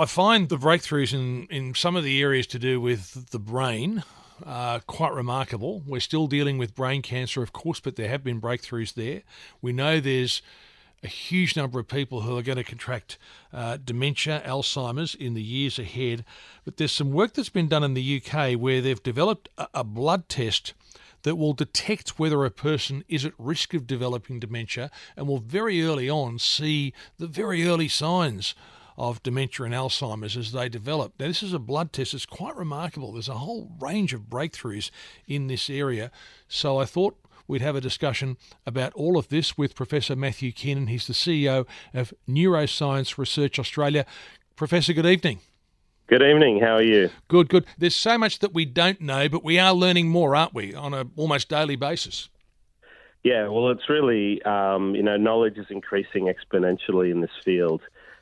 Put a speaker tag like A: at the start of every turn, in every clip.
A: I find the breakthroughs in, in some of the areas to do with the brain uh, quite remarkable. We're still dealing with brain cancer, of course, but there have been breakthroughs there. We know there's a huge number of people who are going to contract uh, dementia, Alzheimer's in the years ahead. But there's some work that's been done in the UK where they've developed a, a blood test that will detect whether a person is at risk of developing dementia and will very early on see the very early signs of dementia and Alzheimer's as they develop. Now, this is a blood test. It's quite remarkable. There's a whole range of breakthroughs in this area. So I thought we'd have a discussion about all of this with Professor Matthew Kiernan. He's the CEO of Neuroscience Research Australia. Professor, good evening.
B: Good evening. How are you?
A: Good, good. There's so much that we don't know, but we are learning more, aren't we, on a almost daily basis?
B: Yeah, well, it's really, um, you know, knowledge is increasing exponentially in this field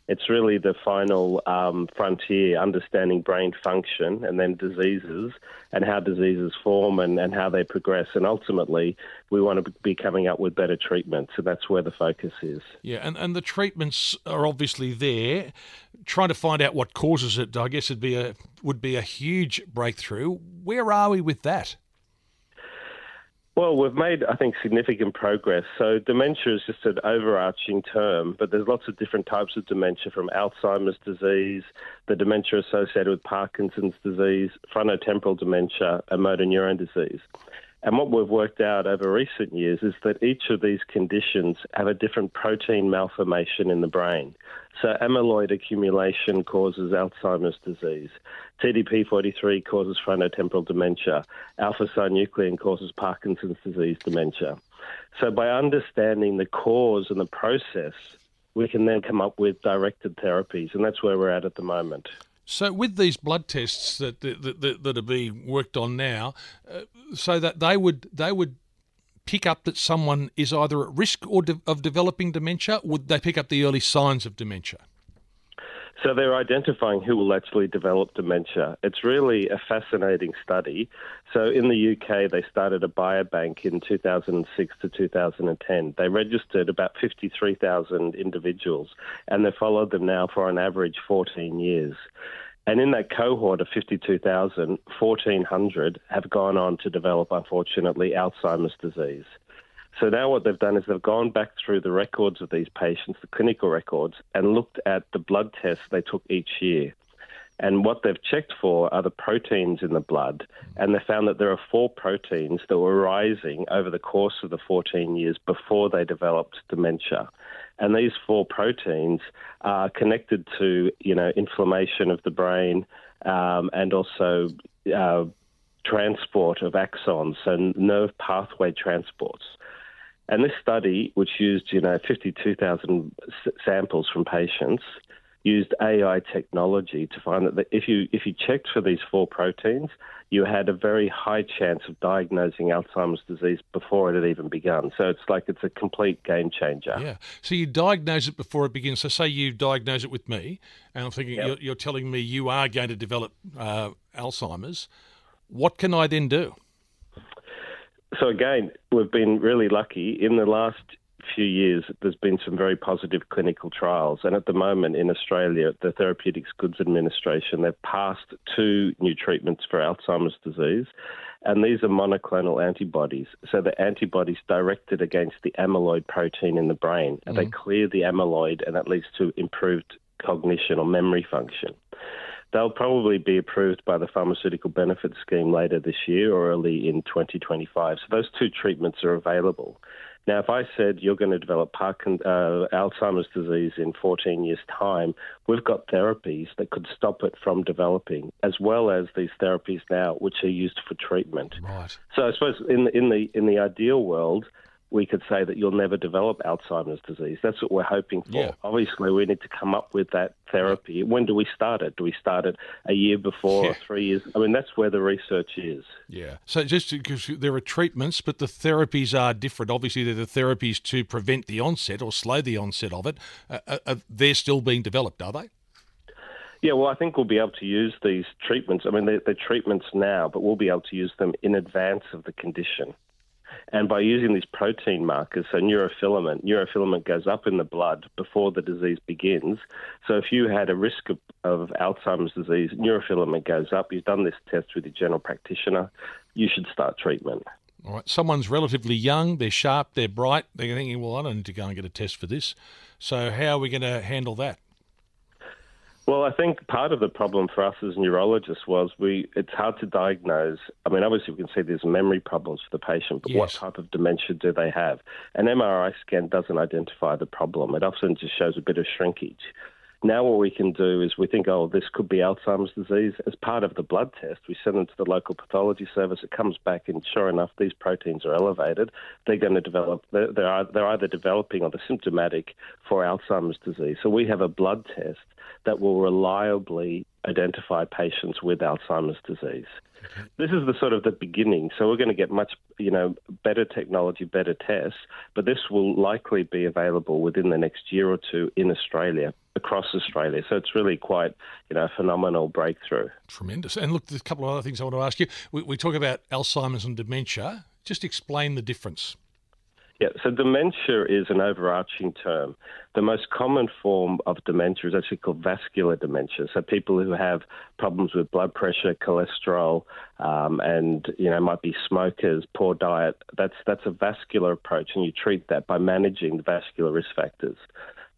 B: it's really the final um, frontier, understanding brain function and then diseases and how diseases form and, and how they progress. And ultimately, we want to be coming up with better treatments. And that's where the focus is.
A: Yeah, and, and the treatments are obviously there. Trying to find out what causes it, I guess, would be a, would be a huge breakthrough. Where are we with that?
B: Well, we've made, I think, significant progress. So, dementia is just an overarching term, but there's lots of different types of dementia from Alzheimer's disease, the dementia associated with Parkinson's disease, frontotemporal dementia, and motor neuron disease. And what we've worked out over recent years is that each of these conditions have a different protein malformation in the brain. So amyloid accumulation causes Alzheimer's disease. TDP43 causes frontotemporal dementia. Alpha synuclein causes Parkinson's disease dementia. So by understanding the cause and the process, we can then come up with directed therapies, and that's where we're at at the moment.
A: So, with these blood tests that that, that, that are being worked on now, uh, so that they would they would pick up that someone is either at risk or de- of developing dementia, would they pick up the early signs of dementia?
B: So they're identifying who will actually develop dementia. It's really a fascinating study. So in the UK, they started a biobank in 2006 to 2010. They registered about 53,000 individuals, and they followed them now for an average 14 years. And in that cohort of 52,000, 1,400 have gone on to develop, unfortunately, Alzheimer's disease. So now what they've done is they've gone back through the records of these patients, the clinical records, and looked at the blood tests they took each year. And what they've checked for are the proteins in the blood. And they found that there are four proteins that were rising over the course of the 14 years before they developed dementia. And these four proteins are connected to, you know, inflammation of the brain um, and also uh, transport of axons, so nerve pathway transports. And this study, which used, you know, 52,000 s- samples from patients, used AI technology to find that if you if you checked for these four proteins, you had a very high chance of diagnosing Alzheimer's disease before it had even begun. So it's like it's a complete game changer.
A: Yeah. So you diagnose it before it begins. So say you diagnose it with me, and I'm thinking yep. you're, you're, telling me you are going to develop uh, Alzheimer's. What can I then do?
B: So again, we've been really lucky in the last few years. There's been some very positive clinical trials, and at the moment in Australia, the Therapeutics Goods Administration they've passed two new treatments for Alzheimer's disease, and these are monoclonal antibodies. So the antibodies directed against the amyloid protein in the brain, and mm-hmm. they clear the amyloid, and that leads to improved cognition or memory function. They'll probably be approved by the Pharmaceutical Benefits Scheme later this year or early in 2025. So those two treatments are available. Now, if I said you're going to develop Parkin, uh, Alzheimer's disease in 14 years' time, we've got therapies that could stop it from developing, as well as these therapies now, which are used for treatment.
A: Right.
B: So I suppose in in the in the ideal world, we could say that you'll never develop Alzheimer's disease. That's what we're hoping for.
A: Yeah.
B: Obviously, we need to come up with that therapy. When do we start it? Do we start it a year before yeah. or three years? I mean, that's where the research is.
A: Yeah. So just because there are treatments, but the therapies are different. Obviously, they're the therapies to prevent the onset or slow the onset of it. Uh, uh, uh they're still being developed, are they?
B: Yeah, well, I think we'll be able to use these treatments. I mean, they're, they're treatments now, but we'll be able to use them in advance of the condition. And by using these protein markers, so neurofilament, neurofilament goes up in the blood before the disease begins. So if you had a risk of, of Alzheimer's disease, neurofilament goes up. You've done this test with your general practitioner. You should start treatment.
A: All right. Someone's relatively young, they're sharp, they're bright. They're thinking, well, I don't need to go and get a test for this. So, how are we going to handle that?
B: Well, I think part of the problem for us as neurologists was we it's hard to diagnose. I mean, obviously we can see there's memory problems for the patient, but yes. what type of dementia do they have? An MRI scan doesn't identify the problem. It often just shows a bit of shrinkage. Now, what we can do is we think, oh, this could be Alzheimer's disease. As part of the blood test, we send them to the local pathology service. It comes back, and sure enough, these proteins are elevated. They're going to develop, they're, they're, either developing or they're symptomatic for Alzheimer's disease. So we have a blood test that will reliably identify patients with Alzheimer's disease. This is the sort of the beginning. So we're going to get much, you know, better technology, better tests, but this will likely be available within the next year or two in Australia, across Australia. So it's really quite, you know, a phenomenal breakthrough.
A: Tremendous. And look, there's a couple of other things I want to ask you. We, we talk about Alzheimer's and dementia. Just explain the difference.
B: Yeah, so dementia is an overarching term. The most common form of dementia is actually called vascular dementia. So people who have problems with blood pressure, cholesterol, um, and you know might be smokers, poor diet. That's that's a vascular approach, and you treat that by managing the vascular risk factors.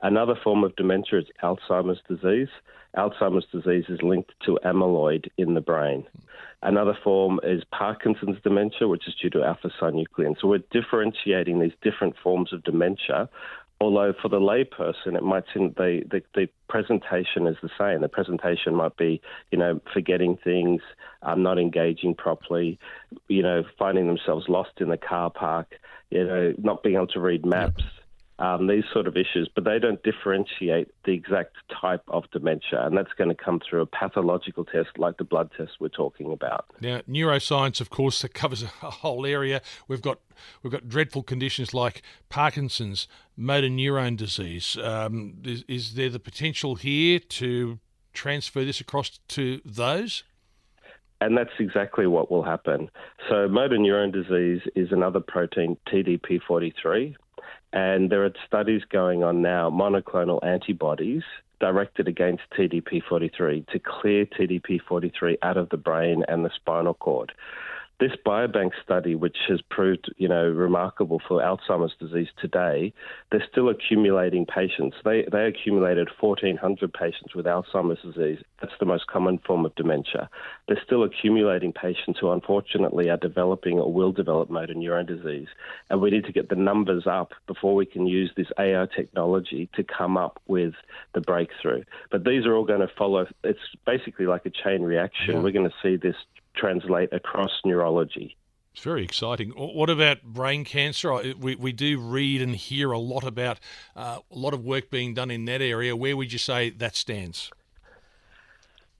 B: Another form of dementia is Alzheimer's disease. Alzheimer's disease is linked to amyloid in the brain. Another form is Parkinson's dementia, which is due to alpha synuclein. So we're differentiating these different forms of dementia. Although for the layperson, it might seem the, the, the presentation is the same. The presentation might be, you know, forgetting things, um, not engaging properly, you know, finding themselves lost in the car park, you know, not being able to read maps um, these sort of issues, but they don't differentiate the exact type of dementia, and that's going to come through a pathological test like the blood test we're talking about.
A: Now, neuroscience, of course, covers a whole area. We've got we've got dreadful conditions like Parkinson's, motor neurone disease. Um, is, is there the potential here to transfer this across to those?
B: And that's exactly what will happen. So, motor neurone disease is another protein, TDP43, and there are studies going on now, monoclonal antibodies directed against TDP43 to clear TDP43 out of the brain and the spinal cord this biobank study, which has proved, you know, remarkable for Alzheimer's disease today, they're still accumulating patients. They they accumulated 1,400 patients with Alzheimer's disease. That's the most common form of dementia. They're still accumulating patients who unfortunately are developing or will develop motor neuron disease, and we need to get the numbers up before we can use this AI technology to come up with the breakthrough. But these are all going to follow. It's basically like a chain reaction. Yeah. We're going to see this translate across neurology.
A: It's very exciting. What about brain cancer? We, we do read and hear a lot about uh, a lot of work being done in that area. Where would you say that stands?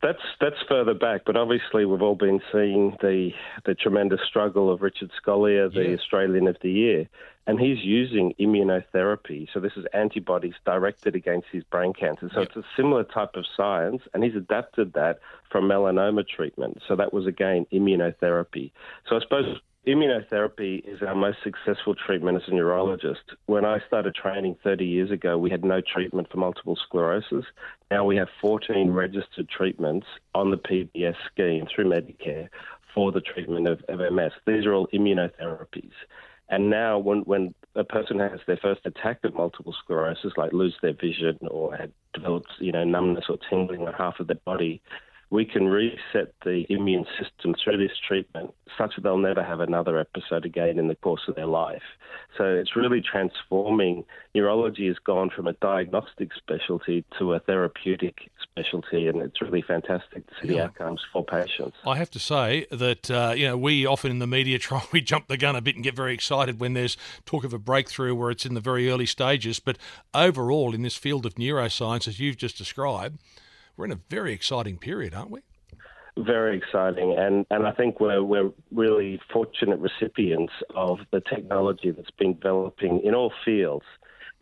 B: That's that's further back, but obviously we've all been seeing the the tremendous struggle of Richard Scolyer, the yeah. Australian of the Year, and he's using immunotherapy. So this is antibodies directed against his brain cancer. So yep. it's a similar type of science, and he's adapted that from melanoma treatment. So that was again immunotherapy. So I suppose Immunotherapy is our most successful treatment as a neurologist. When I started training 30 years ago, we had no treatment for multiple sclerosis. Now we have 14 registered treatments on the PBS scheme through Medicare for the treatment of, of MS. These are all immunotherapies. And now, when, when a person has their first attack of multiple sclerosis, like lose their vision or had developed, you know, numbness or tingling on half of their body, we can reset the immune system through this treatment such that they'll never have another episode again in the course of their life. So it's really transforming. Neurology has gone from a diagnostic specialty to a therapeutic specialty, and it's really fantastic to see yeah. the outcomes for patients.
A: I have to say that uh, you know we often in the media try we jump the gun a bit and get very excited when there's talk of a breakthrough where it's in the very early stages, but overall in this field of neuroscience, as you've just described we're in a very exciting period, aren't we?
B: Very exciting, and, and I think we're we're really fortunate recipients of the technology that's been developing in all fields.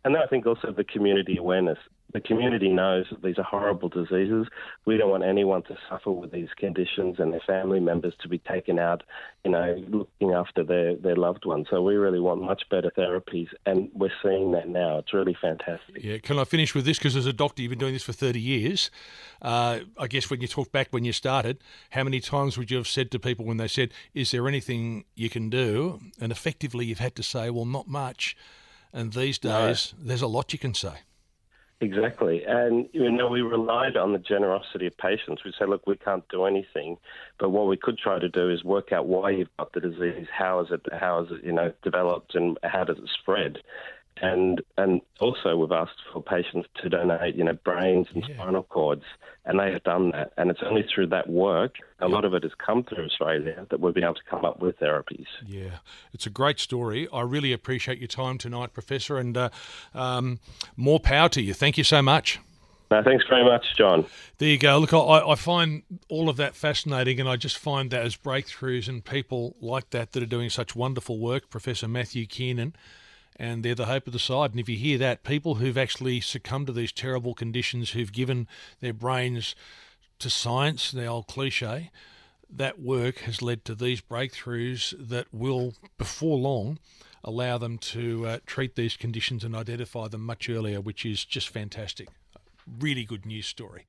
B: And then I think also the community awareness the community knows that these are horrible diseases. We don't want anyone to suffer with these conditions and their family members to be taken out, you know, looking after their, their loved ones. So we really want much better therapies, and we're seeing that now. It's really fantastic.
A: Yeah, can I finish with this? Because as a doctor, you've been doing this for 30 years. Uh, I guess when you talk back when you started, how many times would you have said to people when they said, Is there anything you can do? And effectively, you've had to say, Well, not much. And these days, no. there's a lot you can say.
B: Exactly. And, you know, we relied on the generosity of patients. We said, look, we can't do anything, but what we could try to do is work out why you've got the disease, how is it, how is it, you know, developed and how does it spread? And and also we've asked for patients to donate, you know, brains and yeah. spinal cords, and they have done that. And it's only through that work, a lot of it has come through Australia, that we've been able to come up with therapies.
A: Yeah, it's a great story. I really appreciate your time tonight, Professor, and uh, um, more power to you. Thank you so much.
B: No, thanks very much, John.
A: There you go. Look, I, I, find all of that fascinating, and I just find that as breakthroughs and people like that that are doing such wonderful work. Professor Matthew Kiernan and they're the hope of the side. And if you hear that, people who've actually succumbed to these terrible conditions, who've given their brains to science, the old cliche, that work has led to these breakthroughs that will, before long, allow them to uh, treat these conditions and identify them much earlier, which is just fantastic. Really good news story.